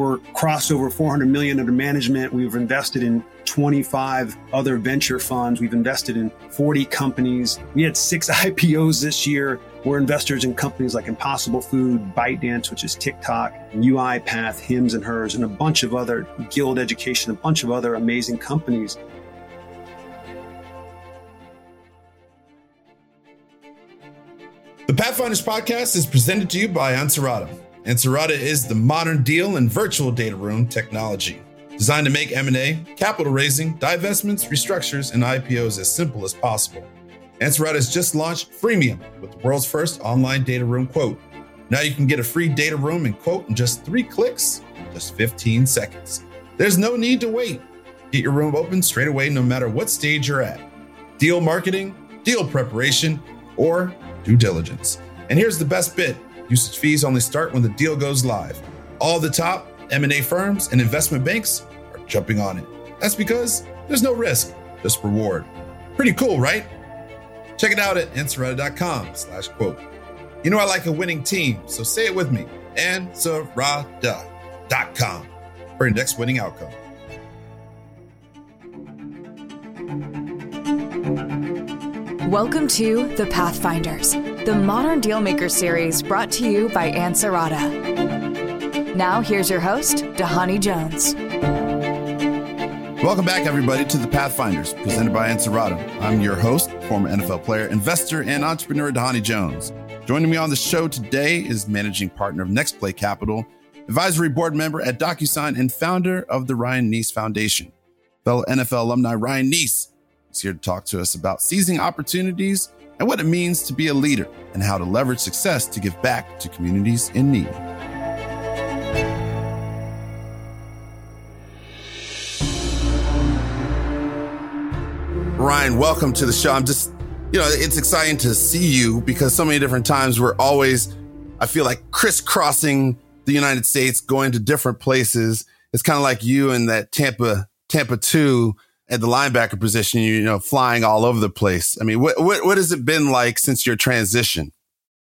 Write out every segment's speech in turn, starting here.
We're crossed over 400 million under management. We've invested in 25 other venture funds. We've invested in 40 companies. We had six IPOs this year. We're investors in companies like Impossible Food, ByteDance, which is TikTok, UiPath, Hims and Hers, and a bunch of other Guild Education, a bunch of other amazing companies. The Pathfinders podcast is presented to you by Ansarada. Ansarada is the modern deal and virtual data room technology designed to make M&A, capital raising, divestments, restructures, and IPOs as simple as possible. Ansarada has just launched Freemium with the world's first online data room quote. Now you can get a free data room and quote in just three clicks, just 15 seconds. There's no need to wait. Get your room open straight away no matter what stage you're at. Deal marketing, deal preparation, or due diligence. And here's the best bit. Usage fees only start when the deal goes live. All the top M&A firms and investment banks are jumping on it. That's because there's no risk, just reward. Pretty cool, right? Check it out at ansarada.com slash quote. You know I like a winning team, so say it with me. Ansarada.com for next winning outcome. Welcome to The Pathfinders, the Modern Dealmaker series brought to you by Ansarada. Now, here's your host, Dhani Jones. Welcome back, everybody, to The Pathfinders, presented by Ansarada. I'm your host, former NFL player, investor, and entrepreneur Dhani Jones. Joining me on the show today is managing partner of Next Play Capital, advisory board member at DocuSign, and founder of the Ryan Nece Foundation. Fellow NFL alumni Ryan Nece He's here to talk to us about seizing opportunities and what it means to be a leader and how to leverage success to give back to communities in need. Ryan, welcome to the show. I'm just, you know, it's exciting to see you because so many different times we're always, I feel like crisscrossing the United States, going to different places. It's kind of like you and that Tampa, Tampa 2 at the linebacker position, you know, flying all over the place. I mean, what, what, what has it been like since your transition?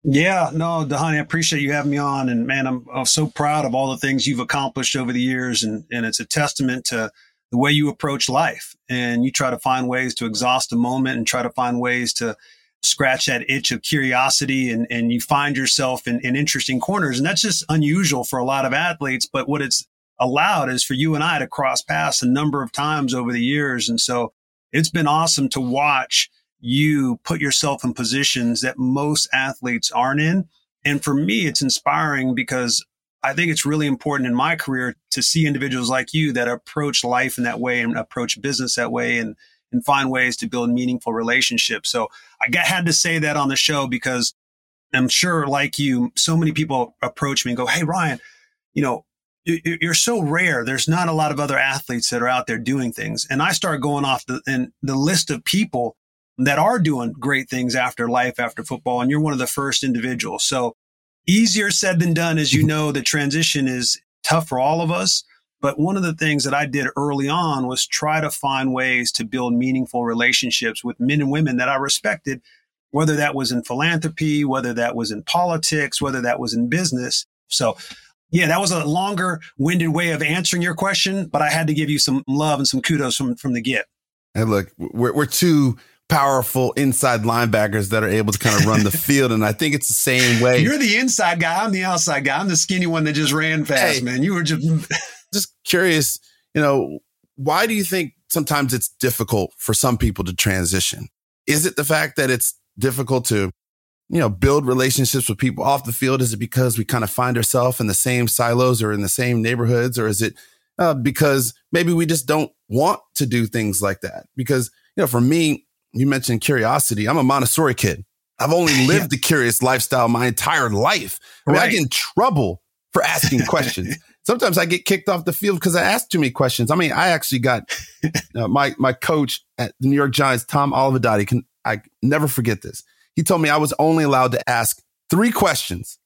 Yeah, no, Dhani, I appreciate you having me on. And man, I'm, I'm, so proud of all the things you've accomplished over the years. And, and it's a testament to the way you approach life. And you try to find ways to exhaust a moment and try to find ways to scratch that itch of curiosity. And, and you find yourself in, in interesting corners. And that's just unusual for a lot of athletes. But what it's allowed is for you and I to cross paths a number of times over the years. And so it's been awesome to watch you put yourself in positions that most athletes aren't in. And for me, it's inspiring because I think it's really important in my career to see individuals like you that approach life in that way and approach business that way and, and find ways to build meaningful relationships. So I got, had to say that on the show because I'm sure like you, so many people approach me and go, Hey, Ryan, you know, you're so rare. There's not a lot of other athletes that are out there doing things. And I start going off the, in the list of people that are doing great things after life, after football. And you're one of the first individuals. So easier said than done. As you mm-hmm. know, the transition is tough for all of us. But one of the things that I did early on was try to find ways to build meaningful relationships with men and women that I respected, whether that was in philanthropy, whether that was in politics, whether that was in business. So yeah, that was a longer winded way of answering your question, but I had to give you some love and some kudos from, from the get. Hey, look, we're, we're two powerful inside linebackers that are able to kind of run the field. And I think it's the same way. You're the inside guy. I'm the outside guy. I'm the skinny one that just ran fast, hey, man. You were just, just curious, you know, why do you think sometimes it's difficult for some people to transition? Is it the fact that it's difficult to you know, build relationships with people off the field? Is it because we kind of find ourselves in the same silos or in the same neighborhoods? Or is it uh, because maybe we just don't want to do things like that? Because, you know, for me, you mentioned curiosity. I'm a Montessori kid. I've only lived yeah. the curious lifestyle my entire life. I mean, right. I get in trouble for asking questions. Sometimes I get kicked off the field because I ask too many questions. I mean, I actually got uh, my my coach at the New York Giants, Tom Olivadotti. Can I never forget this? He told me I was only allowed to ask three questions.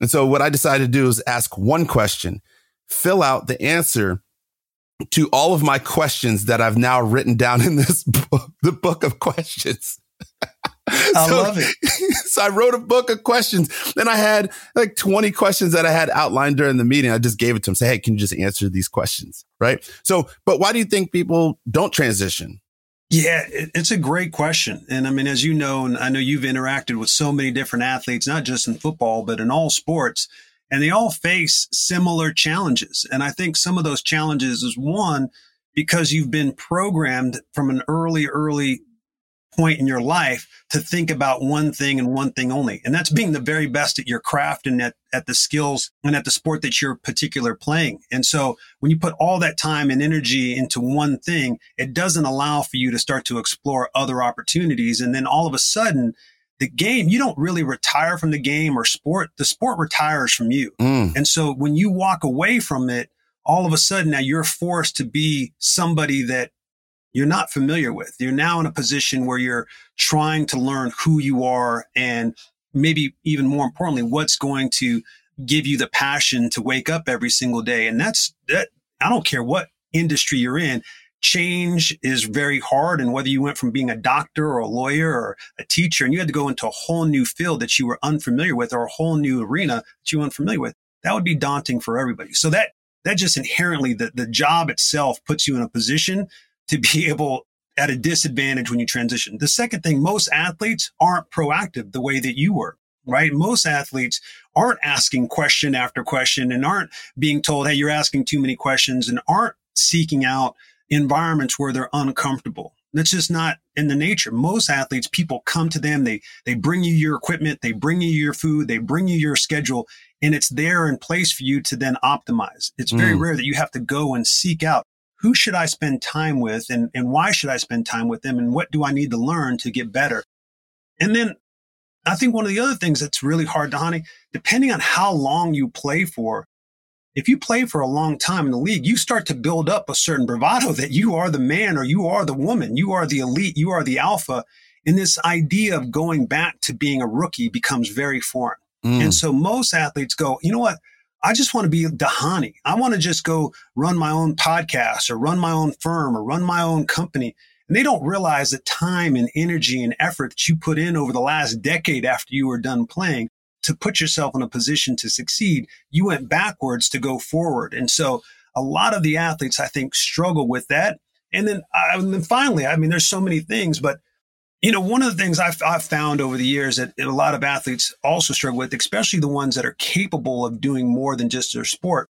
And so what I decided to do is ask one question, fill out the answer to all of my questions that I've now written down in this book, the book of questions. I so, love it. so I wrote a book of questions. Then I had like 20 questions that I had outlined during the meeting. I just gave it to him. Say, hey, can you just answer these questions? Right. So, but why do you think people don't transition? Yeah, it's a great question. And I mean, as you know, and I know you've interacted with so many different athletes, not just in football, but in all sports, and they all face similar challenges. And I think some of those challenges is one, because you've been programmed from an early, early point in your life to think about one thing and one thing only. And that's being the very best at your craft and at, at the skills and at the sport that you're particular playing. And so when you put all that time and energy into one thing, it doesn't allow for you to start to explore other opportunities. And then all of a sudden, the game, you don't really retire from the game or sport. The sport retires from you. Mm. And so when you walk away from it, all of a sudden now you're forced to be somebody that you're not familiar with. You're now in a position where you're trying to learn who you are and maybe even more importantly, what's going to give you the passion to wake up every single day. And that's that. I don't care what industry you're in. Change is very hard. And whether you went from being a doctor or a lawyer or a teacher and you had to go into a whole new field that you were unfamiliar with or a whole new arena that you were unfamiliar with, that would be daunting for everybody. So that, that just inherently the, the job itself puts you in a position to be able at a disadvantage when you transition. The second thing, most athletes aren't proactive the way that you were, right? Most athletes aren't asking question after question and aren't being told, Hey, you're asking too many questions and aren't seeking out environments where they're uncomfortable. That's just not in the nature. Most athletes, people come to them, they, they bring you your equipment, they bring you your food, they bring you your schedule, and it's there in place for you to then optimize. It's very mm. rare that you have to go and seek out who should I spend time with and, and why should I spend time with them and what do I need to learn to get better? And then I think one of the other things that's really hard, Dhani, depending on how long you play for, if you play for a long time in the league, you start to build up a certain bravado that you are the man or you are the woman, you are the elite, you are the alpha. And this idea of going back to being a rookie becomes very foreign. Mm. And so most athletes go, you know what? I just want to be Dhani. I want to just go run my own podcast or run my own firm or run my own company. And they don't realize the time and energy and effort that you put in over the last decade after you were done playing to put yourself in a position to succeed. You went backwards to go forward. And so a lot of the athletes, I think, struggle with that. And then, uh, and then finally, I mean, there's so many things, but you know, one of the things I've, I've found over the years that a lot of athletes also struggle with, especially the ones that are capable of doing more than just their sport.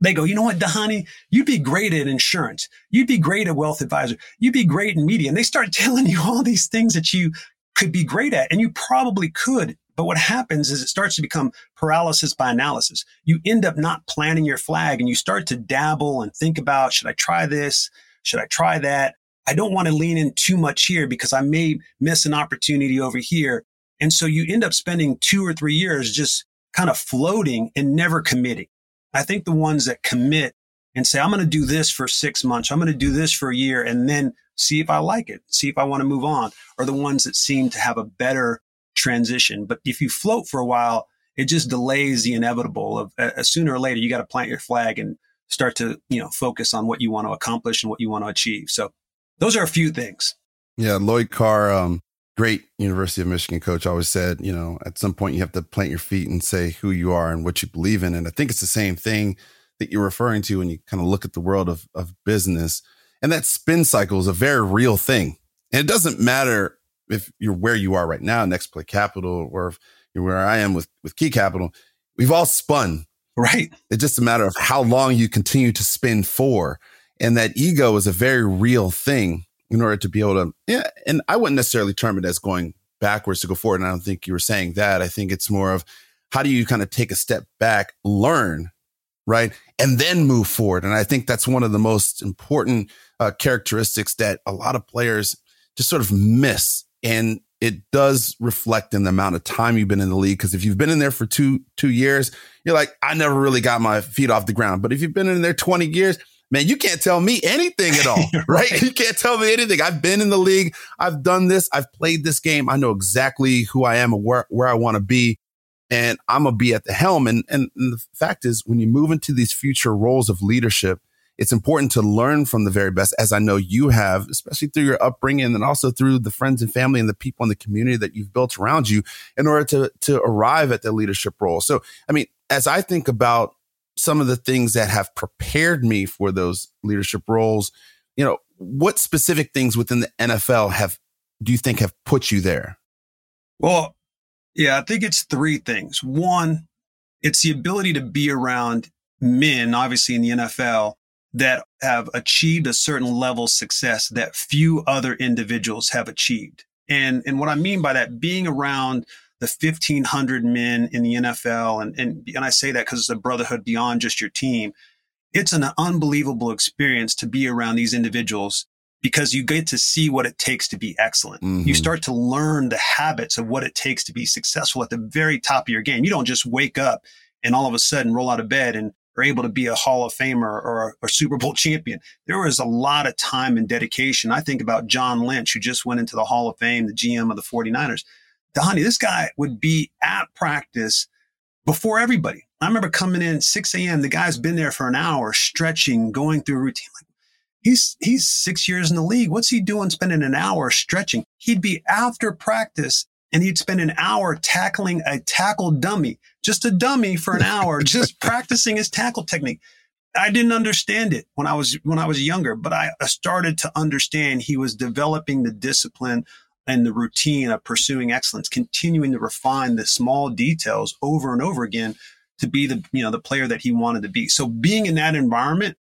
They go, you know what, Dhani, you'd be great at insurance. You'd be great at wealth advisor. You'd be great in media. And they start telling you all these things that you could be great at. And you probably could. But what happens is it starts to become paralysis by analysis. You end up not planting your flag and you start to dabble and think about, should I try this? Should I try that? I don't want to lean in too much here because I may miss an opportunity over here. And so you end up spending two or three years just kind of floating and never committing. I think the ones that commit and say, I'm going to do this for six months. I'm going to do this for a year and then see if I like it, see if I want to move on are the ones that seem to have a better transition. But if you float for a while, it just delays the inevitable of uh, sooner or later, you got to plant your flag and start to, you know, focus on what you want to accomplish and what you want to achieve. So those are a few things. Yeah, Lloyd Carr, um, great University of Michigan coach, always said, you know, at some point you have to plant your feet and say who you are and what you believe in. And I think it's the same thing that you're referring to when you kind of look at the world of, of business. And that spin cycle is a very real thing. And it doesn't matter if you're where you are right now, Next Play Capital, or if you're where I am with, with Qey Capital. We've all spun. Right. It's just a matter of how long you continue to spin for. And that ego is a very real thing in order to be able to, yeah. And I wouldn't necessarily term it as going backwards to go forward. And I don't think you were saying that. I think it's more of how do you kind of take a step back, learn, right? And then move forward. And I think that's one of the most important uh, characteristics that a lot of players just sort of miss. And it does reflect in the amount of time you've been in the league. Cause if you've been in there for two, two years, you're like, I never really got my feet off the ground. But if you've been in there 20 years, man, you can't tell me anything at all, right? right? You can't tell me anything. I've been in the league. I've done this. I've played this game. I know exactly who I am and where, where I want to be. And I'm going to be at the helm. And, and, and the fact is, when you move into these future roles of leadership, it's important to learn from the very best, as I know you have, especially through your upbringing and also through the friends and family and the people in the community that you've built around you in order to, to arrive at the leadership role. So, I mean, as I think about some of the things that have prepared me for those leadership roles, you know, what specific things within the NFL have, do you think have put you there? Well, yeah, I think it's three things. One, it's the ability to be around men, obviously in the NFL, that have achieved a certain level of success that few other individuals have achieved. And, and what I mean by that, being around the 1500 men in the NFL, and, and, and I say that because it's a brotherhood beyond just your team. It's an unbelievable experience to be around these individuals because you get to see what it takes to be excellent. Mm-hmm. You start to learn the habits of what it takes to be successful at the very top of your game. You don't just wake up and all of a sudden roll out of bed and are able to be a Hall of Famer or a, Super Bowl champion. There was a lot of time and dedication. I think about John Lynch, who just went into the Hall of Fame, the GM of the 49ers. Dhani, this guy would be at practice before everybody. I remember coming in 6 a.m. The guy's been there for an hour, stretching, going through a routine. Like, he's he's six years in the league. What's he doing spending an hour stretching? He'd be after practice and he'd spend an hour tackling a tackle dummy, just a dummy for an hour, just practicing his tackle technique. I didn't understand it when I was when I was younger, but I started to understand he was developing the discipline and the routine of pursuing excellence, continuing to refine the small details over and over again to be the you know the player that he wanted to be. So being in that environment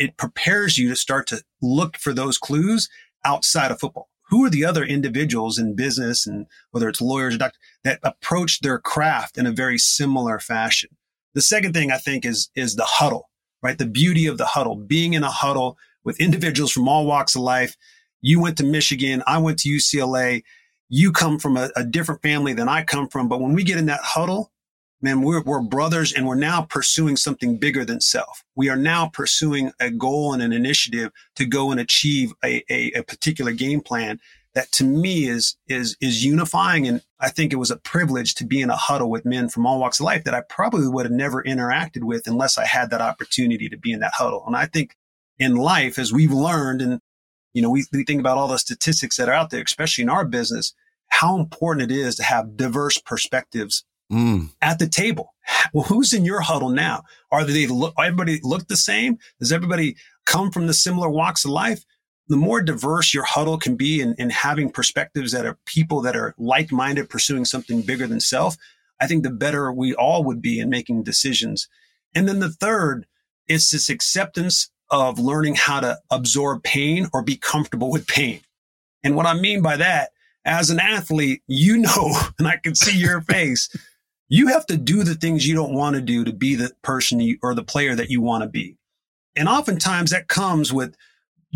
it prepares you to start to look for those clues outside of football. Who are the other individuals in business and whether it's lawyers or doctors that approach their craft in a very similar fashion? The second thing I think is, is the huddle, right? The beauty of the huddle, being in a huddle with individuals from all walks of life. You went to Michigan. I went to UCLA. You come from a, a different family than I come from. But when we get in that huddle, man, we're, we're brothers and we're now pursuing something bigger than self. We are now pursuing a goal and an initiative to go and achieve a, a, a, particular game plan that to me is, is, is unifying. And I think it was a privilege to be in a huddle with men from all walks of life that I probably would have never interacted with unless I had that opportunity to be in that huddle. And I think in life, as we've learned, and, you know, we, we think about all the statistics that are out there, especially in our business, how important it is to have diverse perspectives mm. at the table. Well, who's in your huddle now? Are they look, everybody look the same? Does everybody come from the similar walks of life? The more diverse your huddle can be in, in having perspectives that are people that are like-minded, pursuing something bigger than self, I think the better we all would be in making decisions. And then the third is this acceptance of learning how to absorb pain or be comfortable with pain. And what I mean by that, as an athlete, you know, and I can see your face, you have to do the things you don't want to do to be the person you, or the player that you want to be. And oftentimes that comes with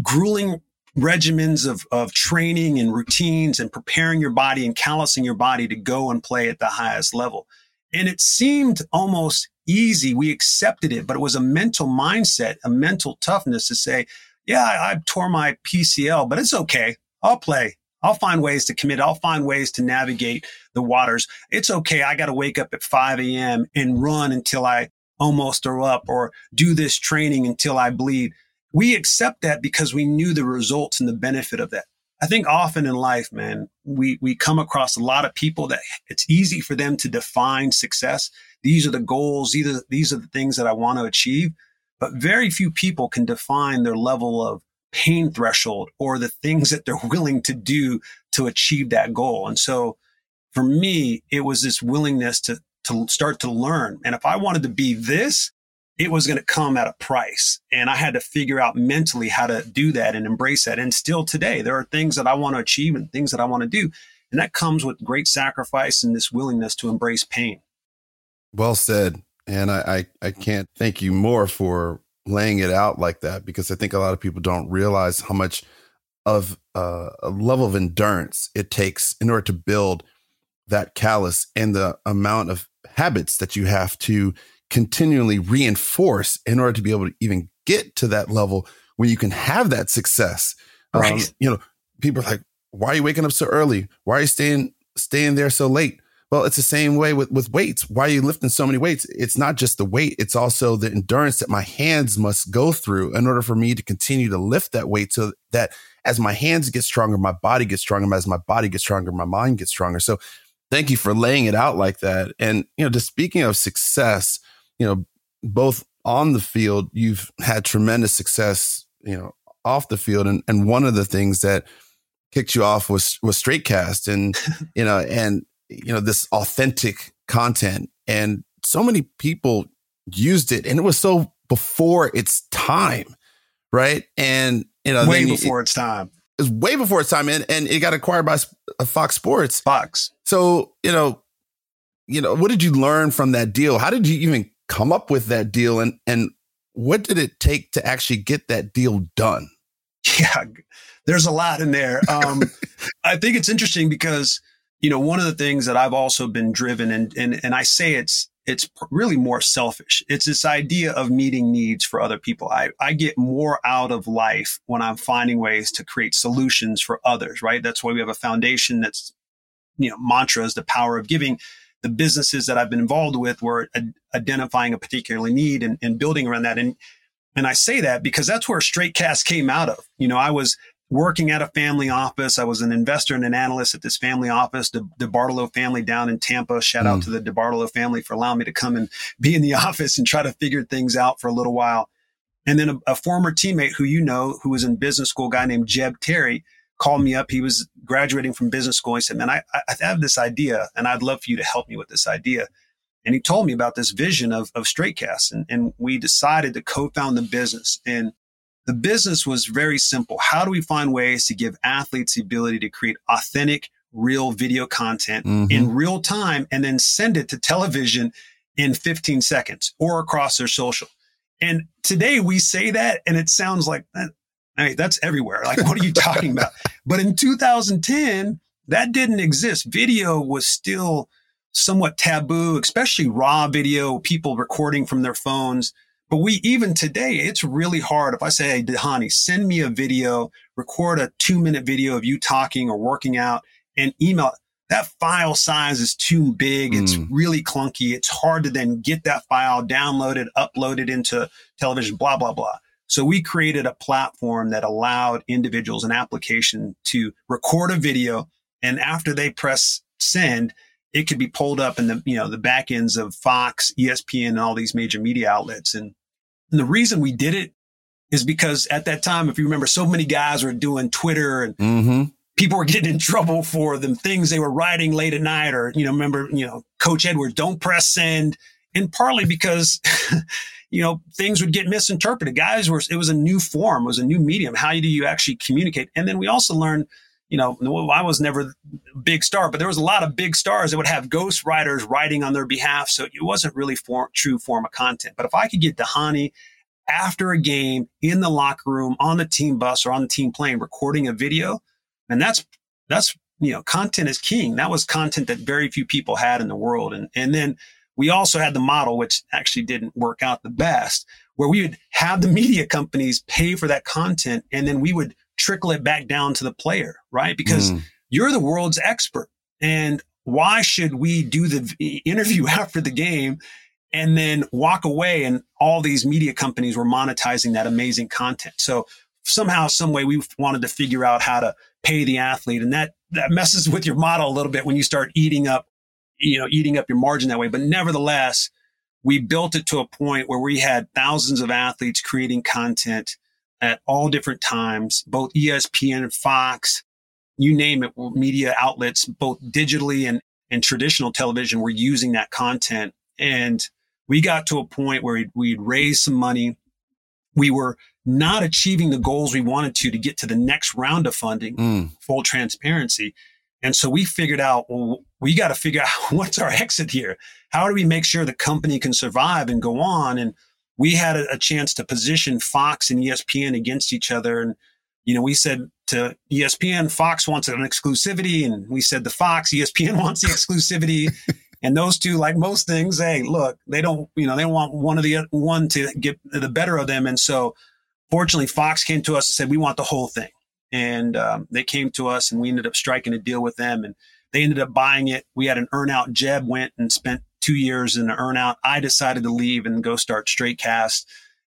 grueling regimens of, of training and routines and preparing your body and callousing your body to go and play at the highest level. And it seemed almost easy. We accepted it, but it was a mental mindset, a mental toughness to say, yeah, I, I tore my PCL, but it's okay. I'll play. I'll find ways to commit. I'll find ways to navigate the waters. It's okay. I got to wake up at 5 a.m. and run until I almost throw up or do this training until I bleed. We accept that because we knew the results and the benefit of that. I think often in life, man, we, we come across a lot of people that it's easy for them to define success. These are the goals. These are, these are the things that I want to achieve. But very few people can define their level of pain threshold or the things that they're willing to do to achieve that goal. And so for me, it was this willingness to, to start to learn. And if I wanted to be this, it was going to come at a price. And I had to figure out mentally how to do that and embrace that. And still today, there are things that I want to achieve and things that I want to do. And that comes with great sacrifice and this willingness to embrace pain. Well said. And I, I, I can't thank you more for laying it out like that because I think a lot of people don't realize how much of uh, a level of endurance it takes in order to build that callus and the amount of habits that you have to continually reinforce in order to be able to even get to that level when you can have that success. Um, right. Um, you know, people are like, why are you waking up so early? Why are you staying staying there so late? Well, it's the same way with, with weights. Why are you lifting so many weights? It's not just the weight. It's also the endurance that my hands must go through in order for me to continue to lift that weight so that as my hands get stronger, my body gets stronger. As my body gets stronger, my mind gets stronger. So thank you for laying it out like that. And, you know, just speaking of success, you know, both on the field, you've had tremendous success, you know, off the field. And, and one of the things that kicked you off was, was Straightcast and, you know, and, you know, this authentic content. And so many people used it and it was so before its time. Right. And, you know, way before it, its time. It was way before its time. And, and it got acquired by uh, Fox Sports. Fox. So, you know, you know, what did you learn from that deal? How did you even come up with that deal and and what did it take to actually get that deal done? Yeah, there's a lot in there. Um, I think it's interesting because you know one of the things that I've also been driven and and and I say it's it's really more selfish. It's this idea of meeting needs for other people. I, I get more out of life when I'm finding ways to create solutions for others, right? That's why we have a foundation that's, you know, mantra is the power of giving the businesses that I've been involved with were ad- identifying a particular need and, and building around that. And, and I say that because that's where Straightcast came out of. You know, I was working at a family office. I was an investor and an analyst at this family office, the, the Bartolo family down in Tampa. Shout mm. out to the DeBartolo family for allowing me to come and be in the office and try to figure things out for a little while. And then a, a former teammate who you know, who was in business school, guy named Jeb Terry, called me up. He was graduating from business school. He said, man, I, I have this idea and I'd love for you to help me with this idea. And he told me about this vision of, of Straightcast. And, and we decided to co-found the business. And the business was very simple. How do we find ways to give athletes the ability to create authentic, real video content mm-hmm. in real time and then send it to television in 15 seconds or across their social? And today we say that and it sounds like I mean, that's everywhere. Like, what are you talking about? But in 2010, that didn't exist. Video was still somewhat taboo, especially raw video, people recording from their phones. But we, even today, it's really hard. If I say, Hey, Dhani, send me a video, record a two minute video of you talking or working out and email that file size is too big. Mm. It's really clunky. It's hard to then get that file downloaded, uploaded into television, blah, blah, blah. So we created a platform that allowed individuals an application to record a video. And after they press send, it could be pulled up in the, you know, the back ends of Fox, ESPN, and all these major media outlets. And, and the reason we did it is because at that time, if you remember, so many guys were doing Twitter and mm-hmm. people were getting in trouble for them things they were writing late at night or, you know, remember, you know, Coach Edwards, don't press send. And partly because you know, things would get misinterpreted. Guys were, it was a new form, it was a new medium. How do you actually communicate? And then we also learned, you know, I was never a big star, but there was a lot of big stars that would have ghost writers writing on their behalf. So it wasn't really true form of content. But if I could get Dhani after a game in the locker room, on the team bus or on the team plane, recording a video, and that's, that's, you know, content is king. That was content that very few people had in the world. And, and then we also had the model, which actually didn't work out the best, where we would have the media companies pay for that content and then we would trickle it back down to the player, right? Because mm. you're the world's expert. And why should we do the interview after the game and then walk away and all these media companies were monetizing that amazing content? So somehow, some way we wanted to figure out how to pay the athlete and that, that messes with your model a little bit when you start eating up you know, eating up your margin that way. But nevertheless, we built it to a point where we had thousands of athletes creating content at all different times, both ESPN, Fox, you name it, media outlets, both digitally and, and traditional television were using that content. And we got to a point where we'd, we'd raised some money. We were not achieving the goals we wanted to to get to the next round of funding, mm. full transparency. And so we figured out, well, we got to figure out what's our exit here. How do we make sure the company can survive and go on? And we had a, a chance to position Fox and ESPN against each other. And, you know, we said to ESPN, Fox wants an exclusivity. And we said to Fox, ESPN wants the exclusivity. and those two, like most things, hey, look, they don't, you know, they don't want one of the one to get the better of them. And so fortunately, Fox came to us and said, we want the whole thing and um, they came to us and we ended up striking a deal with them and They ended up buying it. We had an earnout. Jeb went and spent two years in an earnout. I decided to leave and go start Straightcast.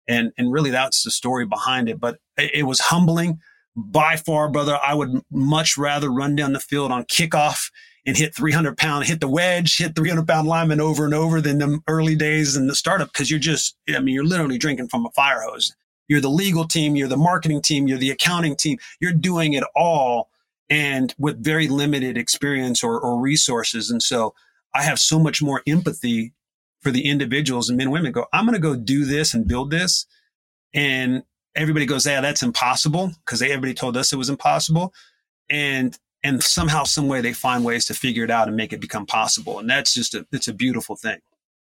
And, and really that's the story behind it. But it, it was humbling by far, brother. I would much rather run down the field on kickoff and hit 300 pound, hit the wedge, hit 300 pound lineman over and over than the early days in the startup. Cause you're just, I mean, you're literally drinking from a fire hose. You're the legal team. You're the marketing team. You're the accounting team. You're doing it all and with very limited experience or, or resources. And so I have so much more empathy for the individuals and men and women go, I'm going to go do this and build this. And everybody goes, yeah, that's impossible because everybody told us it was impossible. And, and somehow, some way they find ways to figure it out and make it become possible. And that's just a, it's a beautiful thing.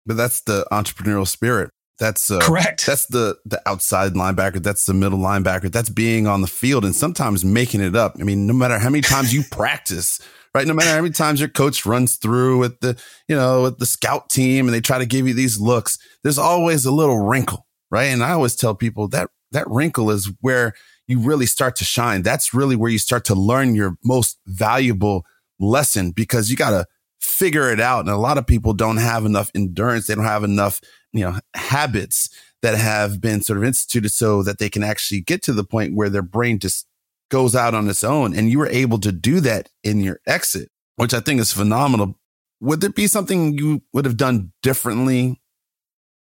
But that's the entrepreneurial spirit. That's uh, correct. That's the the outside linebacker. That's the middle linebacker. That's being on the field and sometimes making it up. I mean, no matter how many times you practice, right? No matter how many times your coach runs through with the you know with the scout team and they try to give you these looks, there's always a little wrinkle, right? And I always tell people that that wrinkle is where you really start to shine. That's really where you start to learn your most valuable lesson because you got to figure it out. And a lot of people don't have enough endurance. They don't have enough you know, habits that have been sort of instituted so that they can actually get to the point where their brain just goes out on its own. And you were able to do that in your exit, which I think is phenomenal. Would there be something you would have done differently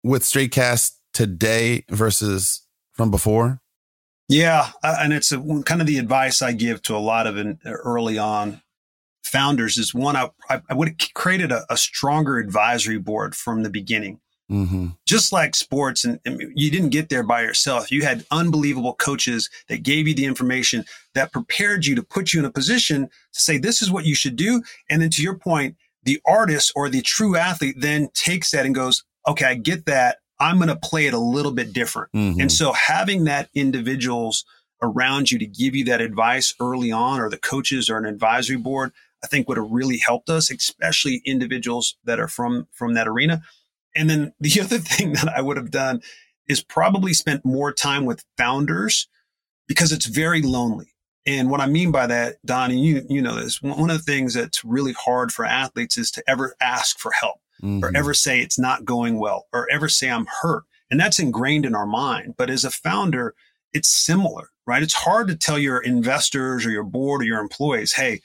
with Straightcast today versus from before? Yeah. Uh, and it's a, kind of the advice I give to a lot of early on founders is one, I, I would have created a, a stronger advisory board from the beginning Mm-hmm. Just like sports, and, and, you didn't get there by yourself. You had unbelievable coaches that gave you the information that prepared you to put you in a position to say, this is what you should do. And then to your point, the artist or the true athlete then takes that and goes, okay, I get that. I'm going to play it a little bit different. Mm-hmm. And so having that individuals around you to give you that advice early on, or the coaches or an advisory board, I think would have really helped us, especially individuals that are from, from that arena. And then the other thing that I would have done is probably spent more time with founders because it's very lonely. And what I mean by that, Don, and you, you know this, one of the things that's really hard for athletes is to ever ask for help mm-hmm. or ever say it's not going well or ever say I'm hurt. And that's ingrained in our mind. But as a founder, it's similar, right? It's hard to tell your investors or your board or your employees, hey,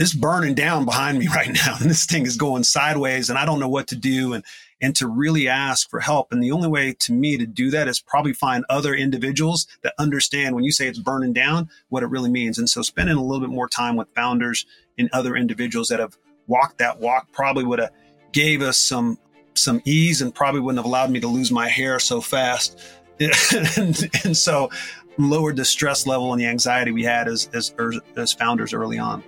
this burning down behind me right now and this thing is going sideways and I don't know what to do and and to really ask for help. And the only way to me to do that is probably find other individuals that understand when you say it's burning down, what it really means. And so spending a little bit more time with founders and other individuals that have walked that walk probably would have gave us some some ease and probably wouldn't have allowed me to lose my hair so fast. and, and so lowered the stress level and the anxiety we had as, as, as founders early on.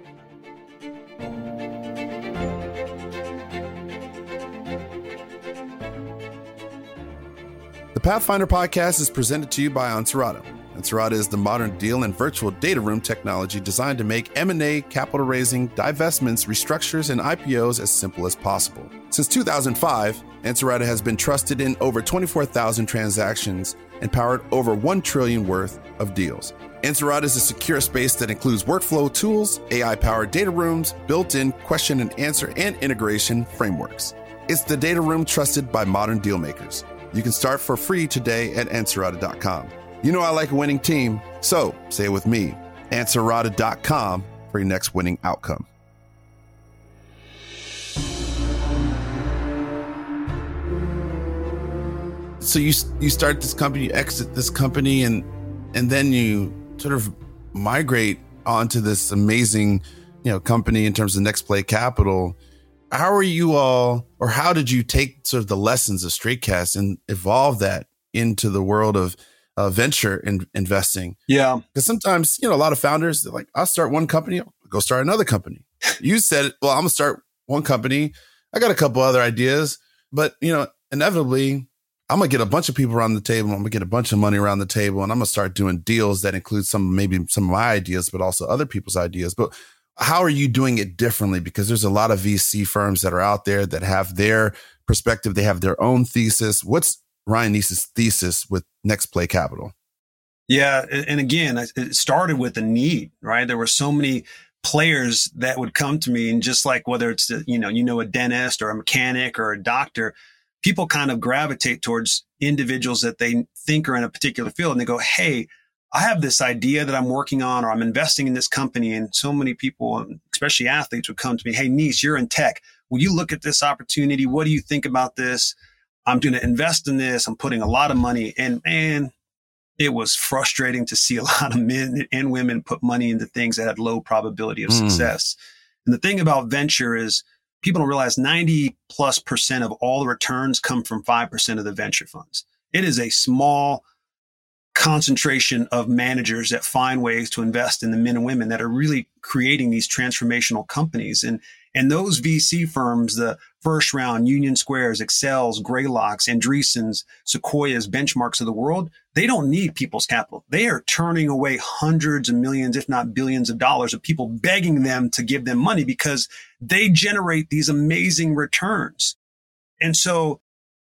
Pathfinder podcast is presented to you by Ansarada. Ansarada is the modern deal and virtual data room technology designed to make M&A, capital raising, divestments, restructures, and IPOs as simple as possible. Since 2005, Ansarada has been trusted in over 24,000 transactions and powered over 1 trillion worth of deals. Ansarada is a secure space that includes workflow tools, AI-powered data rooms, built-in question and answer and integration frameworks. It's the data room trusted by modern deal makers. You can start for free today at Ansarada.com. You know I like a winning team, so say it with me, Ansarada.com for your next winning outcome. So you you start this company, you exit this company, and and then you sort of migrate onto this amazing, you know, company in terms of Next Play Capital how are you all, or how did you take sort of the lessons of Straightcast and evolve that into the world of uh, venture in, investing? Yeah, because sometimes you know a lot of founders they're like, "I'll start one company, I'll go start another company." you said, "Well, I'm gonna start one company. I got a couple other ideas, but you know, inevitably." I'm gonna get a bunch of people around the table. I'm gonna get a bunch of money around the table, and I'm gonna start doing deals that include some maybe some of my ideas, but also other people's ideas. But how are you doing it differently? Because there's a lot of VC firms that are out there that have their perspective, they have their own thesis. What's Ryan Nece's thesis with Next Play Capital? Yeah, and again, it started with a need, right? There were so many players that would come to me and just like whether it's you know you know a dentist or a mechanic or a doctor people kind of gravitate towards individuals that they think are in a particular field and they go hey i have this idea that i'm working on or i'm investing in this company. And so many people especially athletes would come to me hey Nece you're in tech. Will you look at this opportunity? What do you think about this? I'm going to invest in this. I'm putting a lot of money and man it was frustrating to see a lot of men and women put money into things that had low probability of mm. success. And the thing about venture is people don't realize 90 plus percent of all the returns come from 5% of the venture funds. It is a small concentration of managers that find ways to invest in the men and women that are really creating these transformational companies. And and those VC firms, the first round, Union Squares, Accels, Greylocks, Andreessens, Sequoias, benchmarks of the world, they don't need people's capital. They are turning away hundreds of millions, if not billions of dollars of people begging them to give them money because they generate these amazing returns. And so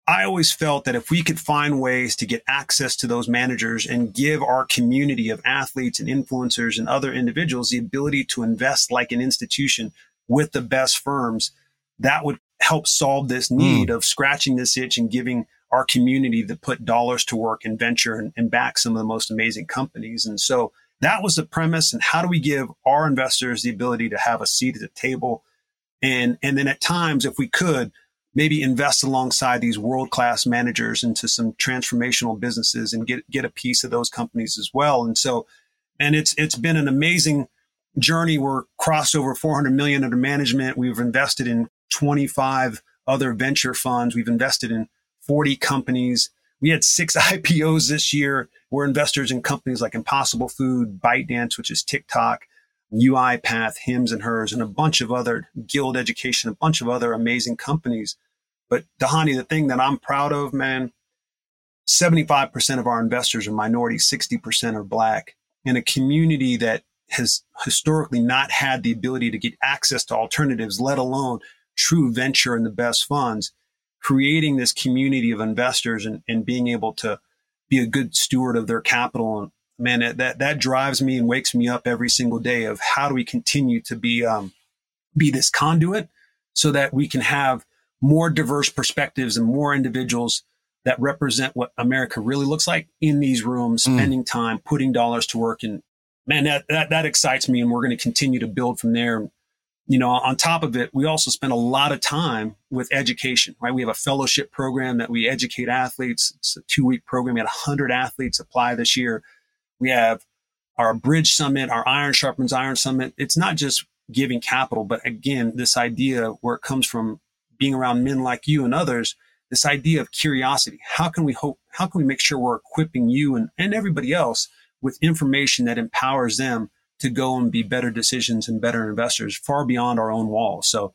I always felt that if we could find ways to get access to those managers and give our community of athletes and influencers and other individuals the ability to invest like an institution with the best firms, that would help solve this need mm. of scratching this itch and giving our community to put dollars to work and venture and, and back some of the most amazing companies. And so that was the premise. And how do we give our investors the ability to have a seat at the table? And, and then at times, if we could, maybe invest alongside these world class managers into some transformational businesses and get, get a piece of those companies as well. And so, and it's, it's been an amazing journey. We're crossed over 400 million under management. We've invested in 25 other venture funds. We've invested in 40 companies. We had six IPOs this year. We're investors in companies like Impossible Food, ByteDance, which is TikTok, UiPath, Hims and Hers, and a bunch of other Guild Education, a bunch of other amazing companies. But Dhani, the thing that I'm proud of, man, 75% of our investors are minority, 60% are black in a community that has historically not had the ability to get access to alternatives, let alone true venture and the best funds, creating this community of investors and, and being able to be a good steward of their capital. And man, that, that drives me and wakes me up every single day of how do we continue to be, um, be this conduit so that we can have more diverse perspectives and more individuals that represent what America really looks like in these rooms, mm. spending time, putting dollars to work. And man, that, that, that excites me. And we're going to continue to build from there you know, on top of it, we also spend a lot of time with education, right? We have a fellowship program that we educate athletes. It's a two week program. We had 100 athletes apply this year. We have our Bridge Summit, our Iron Sharpens Iron Summit. It's not just giving capital, but again, this idea where it comes from being around men like you and others, this idea of curiosity. How can we hope, how can we make sure we're equipping you and, and everybody else with information that empowers them to go and be better decisions and better investors far beyond our own walls. So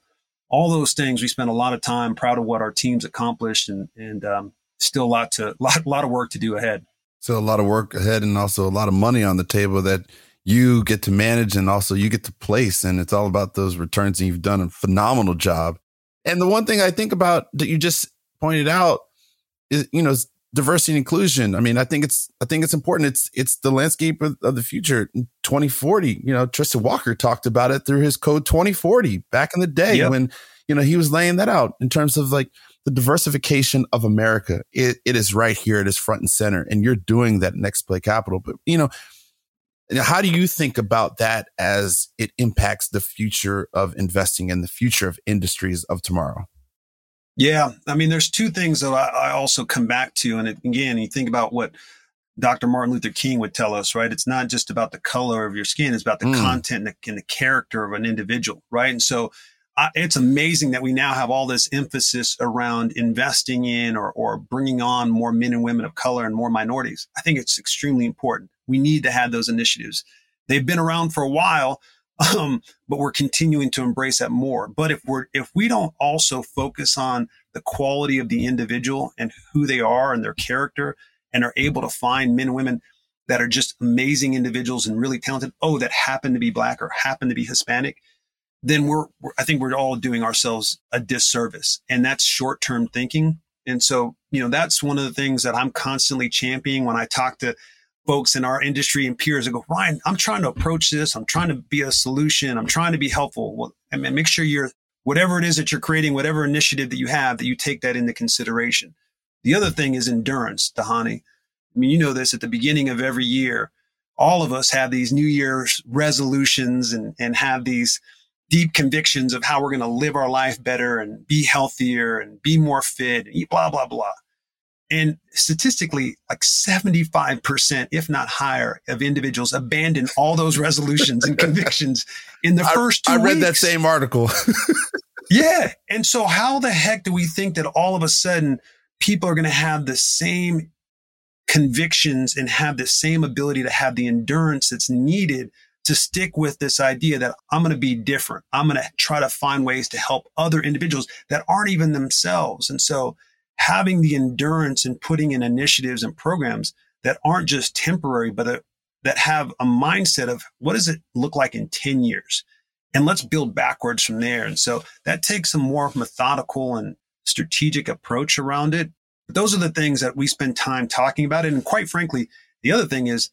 all those things, we spent a lot of time proud of what our teams accomplished and, and, um, still a lot to, lot, lot of work to do ahead. So a lot of work ahead and also a lot of money on the table that you get to manage and also you get to place. And it's all about those returns and you've done a phenomenal job. And the one thing I think about that you just pointed out is, you know, diversity and inclusion. I mean, I think it's I think it's important. It's it's the landscape of, of, the future. 2040. You know, Tristan Walker talked about it through his code 2040 back in the day yep. when you know he was laying that out in terms of like the diversification of America. It, it is right here. It is front and center, and you're doing that next play capital. But you know. How do you think about that as it impacts the future of investing and the future of industries of tomorrow? Yeah. I mean, there's two things that I, I also come back to. And it, again, you think about what Dr. Martin Luther King would tell us, right? It's not just about the color of your skin. It's about the mm. content and the, and the, character of an individual, right? And so I, it's amazing that we now have all this emphasis around investing in or, or bringing on more men and women of color and more minorities. I think it's extremely important. We need to have those initiatives. They've been around for a while, um, but we're continuing to embrace that more. But if we're, if we don't also focus on the quality of the individual and who they are and their character and are able to find men and women that are just amazing individuals and really talented, oh, that happen to be black or happen to be Hispanic, then we're, we're I think we're all doing ourselves a disservice. And that's short term thinking. And so, you know, that's one of the things that I'm constantly championing when I talk to folks in our industry and peers that go, Ryan, I'm trying to approach this. I'm trying to be a solution. I'm trying to be helpful. Well, I mean, make sure you're whatever it is that you're creating, whatever initiative that you have, that you take that into consideration. The other thing is endurance, Dhani. I mean, you know this at the beginning of every year, all of us have these New Year's resolutions and, and have these deep convictions of how we're going to live our life better and be healthier and be more fit and blah, blah, blah. And statistically, like 75%, if not higher, of individuals abandon all those resolutions and convictions in the first two I read weeks. that same article. yeah. And so how the heck do we think that all of a sudden people are going to have the same convictions and have the same ability to have the endurance that's needed to stick with this idea that I'm going to be different. I'm going to try to find ways to help other individuals that aren't even themselves. And so having the endurance and putting in initiatives and programs that aren't just temporary, but a, that have a mindset of what does it look like in 10 years? And let's build backwards from there. And so that takes a more methodical and strategic approach around it. But those are the things that we spend time talking about. And quite frankly, the other thing is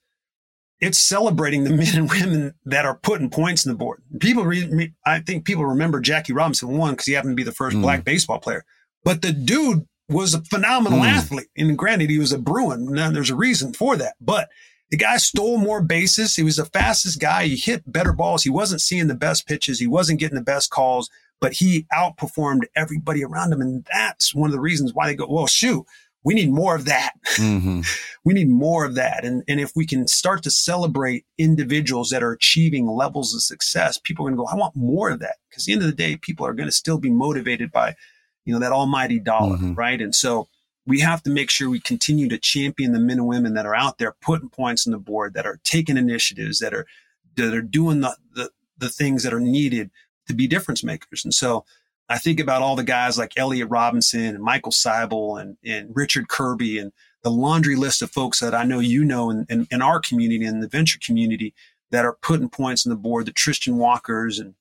it's celebrating the men and women that are putting points in the board. People, re- I think people remember Jackie Robinson one because he happened to be the first mm. black baseball player, but the dude was a phenomenal mm. athlete. And granted, he was a Bruin. Now there's a reason for that, but the guy stole more bases. He was the fastest guy. He hit better balls. He wasn't seeing the best pitches. He wasn't getting the best calls, but he outperformed everybody around him. And that's one of the reasons why they go, well, shoot, we need more of that. Mm-hmm. we need more of that. And, and if we can start to celebrate individuals that are achieving levels of success, people are going to go, I want more of that. Because at the end of the day, people are going to still be motivated by you know, that almighty dollar, mm-hmm. right? And so we have to make sure we continue to champion the men and women that are out there putting points on the board, that are taking initiatives, that are that are doing the the, the things that are needed to be difference makers. And so I think about all the guys like Elliot Robinson and Michael Seibel and, and Richard Kerby and the laundry list of folks that I know you know in, in, in our community and the venture community that are putting points on the board, the Tristan Walkers and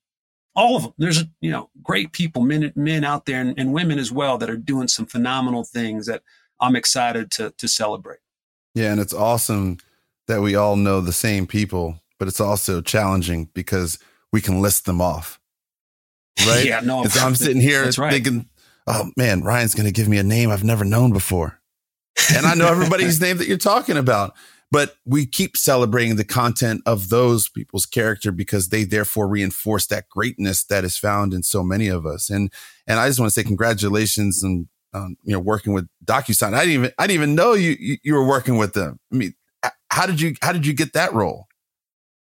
all of them. There's, you know, great people, men, men out there and, and, women as well that are doing some phenomenal things that I'm excited to, to celebrate. Yeah. And it's awesome that we all know the same people, but it's also challenging because we can list them off. Right. yeah. No, so I'm sitting here right. thinking, oh man, Ryan's going to give me a name I've never known before. And I know everybody's name that you're talking about but we keep celebrating the content of those people's character because they therefore reinforce that greatness that is found in so many of us. And and I just want to say congratulations and um, you know working with DocuSign. I didn't even I didn't even know you, you you were working with them. I mean, how did you how did you get that role?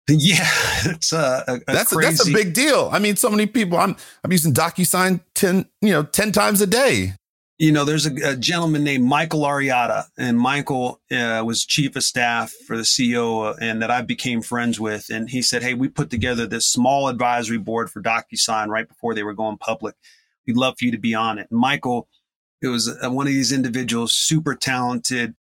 Yeah, it's a, a that's crazy... a, that's a big deal. I mean, so many people. I'm I'm using DocuSign ten you know ten times a day you know, there's a, a, gentleman named Michael Ariata, and Michael uh, was chief of staff for the CEO, uh, and that I became friends with. And he said, "Hey, we put together this small advisory board for DocuSign right before they were going public. We'd love for you to be on it." And Michael, it was uh, one of these individuals, super talented,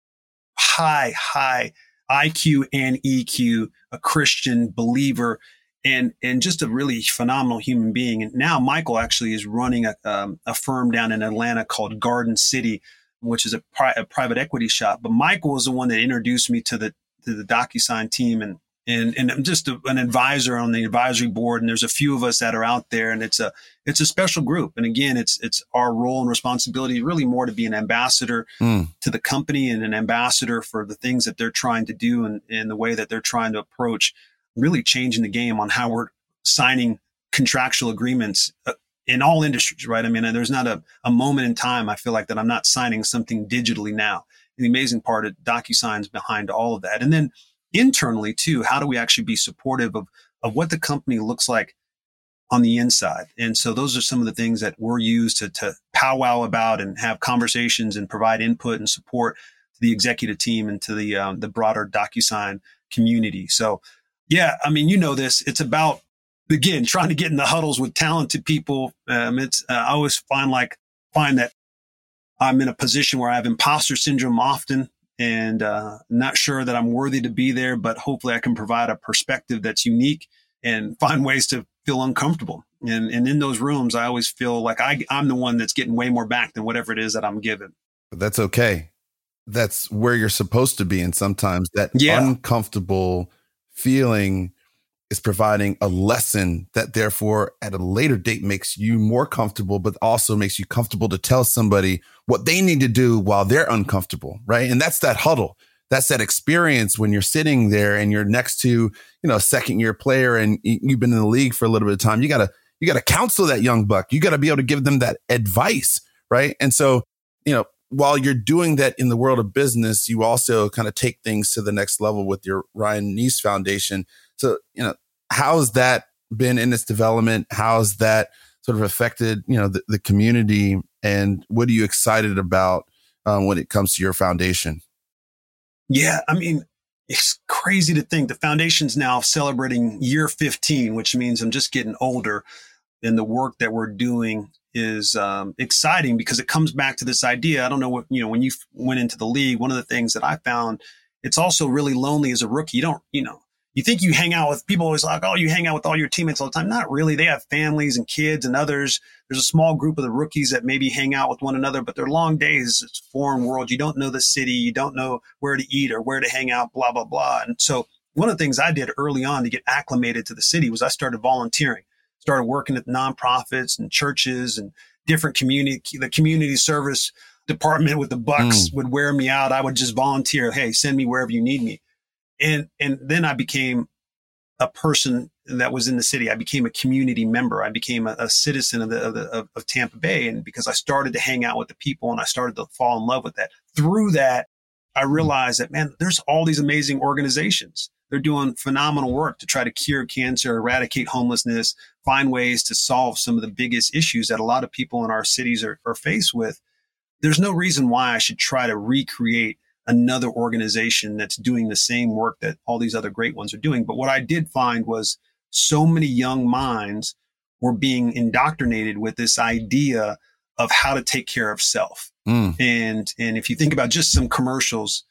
high, high IQ and EQ, a Christian believer and and just a really phenomenal human being. And now Michael actually is running a, um, a firm down in Atlanta called Garden City, which is a, pri- a, private equity shop. But Michael was the one that introduced me to the to the DocuSign team, and and and I'm just a, an advisor on the advisory board. And there's a few of us that are out there, and it's a it's a special group. And again, it's it's our role and responsibility really more to be an ambassador mm. to the company and an ambassador for the things that they're trying to do and, and the way that they're trying to approach really changing the game on how we're signing contractual agreements uh, in all industries, right? I mean, there's not a, a moment in time I feel like that I'm not signing something digitally now. And the amazing part of DocuSign's behind all of that. And then internally too, how do we actually be supportive of, of what the company looks like on the inside? And so those are some of the things that we're used to, to powwow about and have conversations and provide input and support to the executive team and to the, um, the broader DocuSign community. So yeah, I mean, you know this. It's about again trying to get in the huddles with talented people. Um, it's uh, I always find like find that I'm in a position where I have imposter syndrome often, and uh, not sure that I'm worthy to be there. But hopefully, I can provide a perspective that's unique and find ways to feel uncomfortable. And and in those rooms, I always feel like I I'm the one that's getting way more back than whatever it is that I'm given. But that's okay. that's where you're supposed to be. And sometimes that Yeah. uncomfortable feeling is providing a lesson that therefore at a later date makes you more comfortable, but also makes you comfortable to tell somebody what they need to do while they're uncomfortable. Right. And that's that huddle. That's that experience when you're sitting there and you're next to, you know, a second year player and you've been in the league for a little bit of time. You gotta, you gotta counsel that young buck. You gotta be able to give them that advice. Right. And so, you know, while you're doing that in the world of business, you also kind of take things to the next level with your Ryan Nece Foundation. So, you know, how's that been in its development? How's that sort of affected, you know, the, the community? And what are you excited about um, when it comes to your foundation? Yeah, I mean, it's crazy to think the foundation's now celebrating year 15, which means I'm just getting older. And the work that we're doing is um, exciting because it comes back to this idea. I don't know what, you know, when you went into the league, one of the things that I found, it's also really lonely as a rookie. You don't, you know, you think you hang out with people always like, oh, you hang out with all your teammates all the time. Not really. They have families and kids and others. There's a small group of the rookies that maybe hang out with one another, but they're long days. It's foreign world. You don't know the city. You don't know where to eat or where to hang out, blah, blah, blah. And so one of the things I did early on to get acclimated to the city was I started volunteering, started working at nonprofits and churches and different community, the community service department with the Bucs mm. would wear me out. I would just volunteer. Hey, send me wherever you need me. And, and then I became a person that was in the city. I became a community member. I became a, a citizen of the, of, the of, of Tampa Bay. And because I started to hang out with the people and I started to fall in love with that through that, I realized that, man, there's all these amazing organizations. They're doing phenomenal work to try to cure cancer, eradicate homelessness, find ways to solve some of the biggest issues that a lot of people in our cities are, are faced with. There's no reason why I should try to recreate another organization that's doing the same work that all these other great ones are doing. But what I did find was so many young minds were being indoctrinated with this idea of how to take care of self. Mm. And and if you think about just some commercials,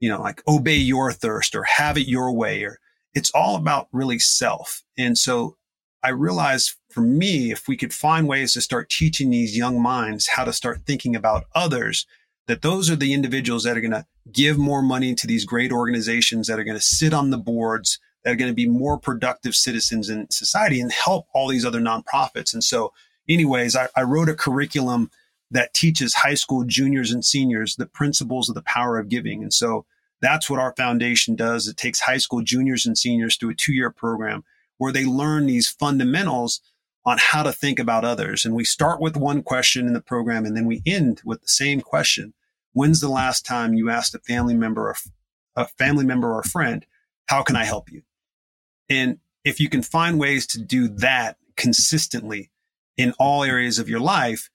you know, like obey your thirst or have it your way, or it's all about really self. And so I realized for me, if we could find ways to start teaching these young minds how to start thinking about others, that those are the individuals that are going to give more money to these great organizations that are going to sit on the boards, that are going to be more productive citizens in society and help all these other nonprofits. And so, anyways, I, I wrote a curriculum that teaches high school juniors and seniors the principles of the power of giving. And so that's what our foundation does. It takes high school juniors and seniors through a two year program where they learn these fundamentals on how to think about others. And we start with one question in the program and then we end with the same question. When's the last time you asked a family member or a family member or a friend, how can I help you? And if you can find ways to do that consistently in all areas of your life,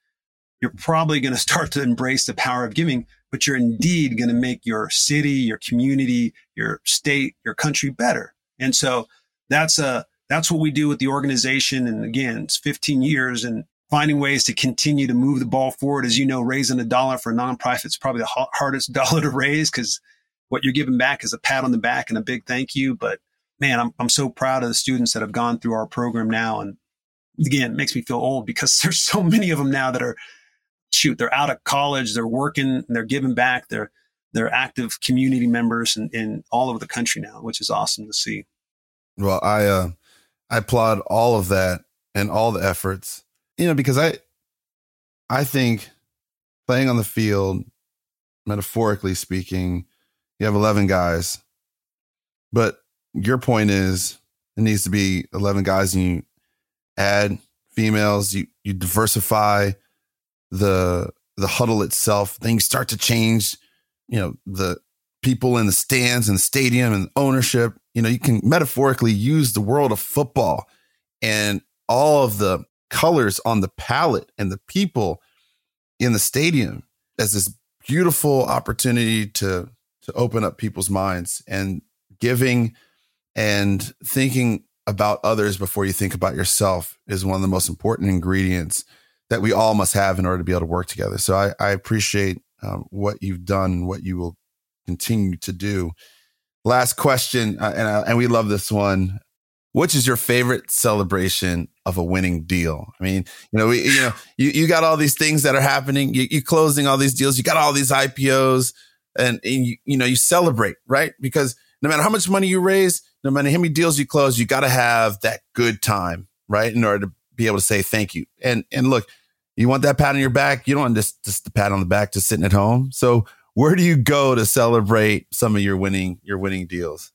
you're probably going to start to embrace the power of giving, but you're indeed going to make your city, your community, your state, your country better. And so that's a, that's what we do with the organization. And again, it's 15 years and finding ways to continue to move the ball forward. As you know, raising a dollar for a nonprofit is probably the ha- hardest dollar to raise because what you're giving back is a pat on the back and a big thank you. But man, I'm, I'm so proud of the students that have gone through our program now. And again, it makes me feel old because there's so many of them now that are, shoot, they're out of college, they're working, they're giving back, they're, they're active community members in, in all over the country now, which is awesome to see. Well, I, uh, I applaud all of that and all the efforts, you know, because I, I think playing on the field, metaphorically speaking, you have 11 guys, but your point is it needs to be 11 guys and you add females, you, you diversify the, the huddle itself. things start to change, you know, the people in the stands and the stadium and ownership. You know, you can metaphorically use the world of football and all of the colors on the palette and the people in the stadium as this beautiful opportunity to to open up people's minds and giving and thinking about others before you think about yourself is one of the most important ingredients that we all must have in order to be able to work together. So I, I appreciate um, what you've done, and what you will continue to do. Last question, uh, and uh, and we love this one. Which is your favorite celebration of a winning deal? I mean, you know, we, you know, you, you got all these things that are happening. You, you closing all these deals. You got all these IPOs. and, and you, you know, you celebrate, right? Because no matter how much money you raise, no matter how many deals you close, you got to have that good time, right? In order to be able to say thank you. And, and look, you want that pat on your back. You don't want just, just the pat on the back just sitting at home. So where do you go to celebrate some of your winning, your winning deals?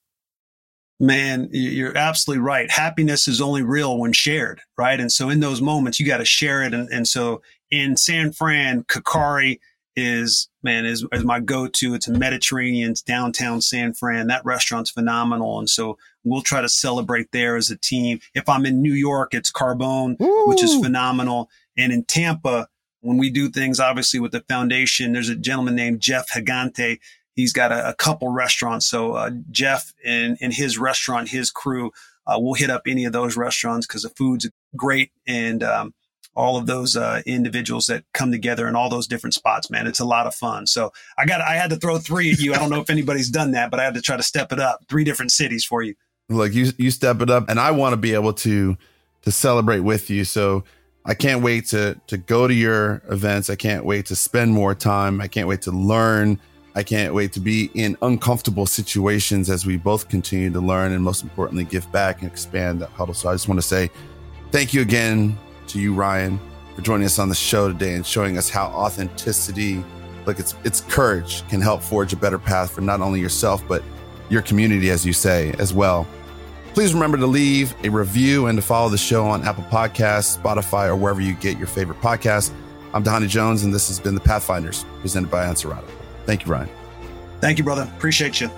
Man, you're absolutely right. Happiness is only real when shared, right? And so in those moments, you got to share it. And, and so in San Fran, Kokkari is, man, is, is my go-to. It's a Mediterranean, it's downtown San Fran. That restaurant's phenomenal. And so we'll try to celebrate there as a team. If I'm in New York, it's Carbone, Ooh. which is phenomenal. And in Tampa, when we do things, obviously with the foundation, there's a gentleman named Jeff Gigante. He's got a, a couple restaurants. So uh, Jeff and, and his restaurant, his crew, uh, will hit up any of those restaurants because the food's great and um, all of those uh, individuals that come together in all those different spots, man. It's a lot of fun. So I got I had to throw three at you. I don't know if anybody's done that, but I had to try to step it up. Three different cities for you. Look, you you step it up, and I want to be able to to celebrate with you. So I can't wait to to go to your events. I can't wait to spend more time. I can't wait to learn. I can't wait to be in uncomfortable situations as we both continue to learn and most importantly give back and expand that huddle. So I just want to say thank you again to you, Ryan, for joining us on the show today and showing us how authenticity, like it's it's courage, can help forge a better path for not only yourself but your community, as you say, as well. Please remember to leave a review and to follow the show on Apple Podcasts, Spotify, or wherever you get your favorite podcasts. I'm Dhani Jones, and this has been The Pathfinders, presented by Ansarada. Thank you, Ryan. Thank you, brother. Appreciate you.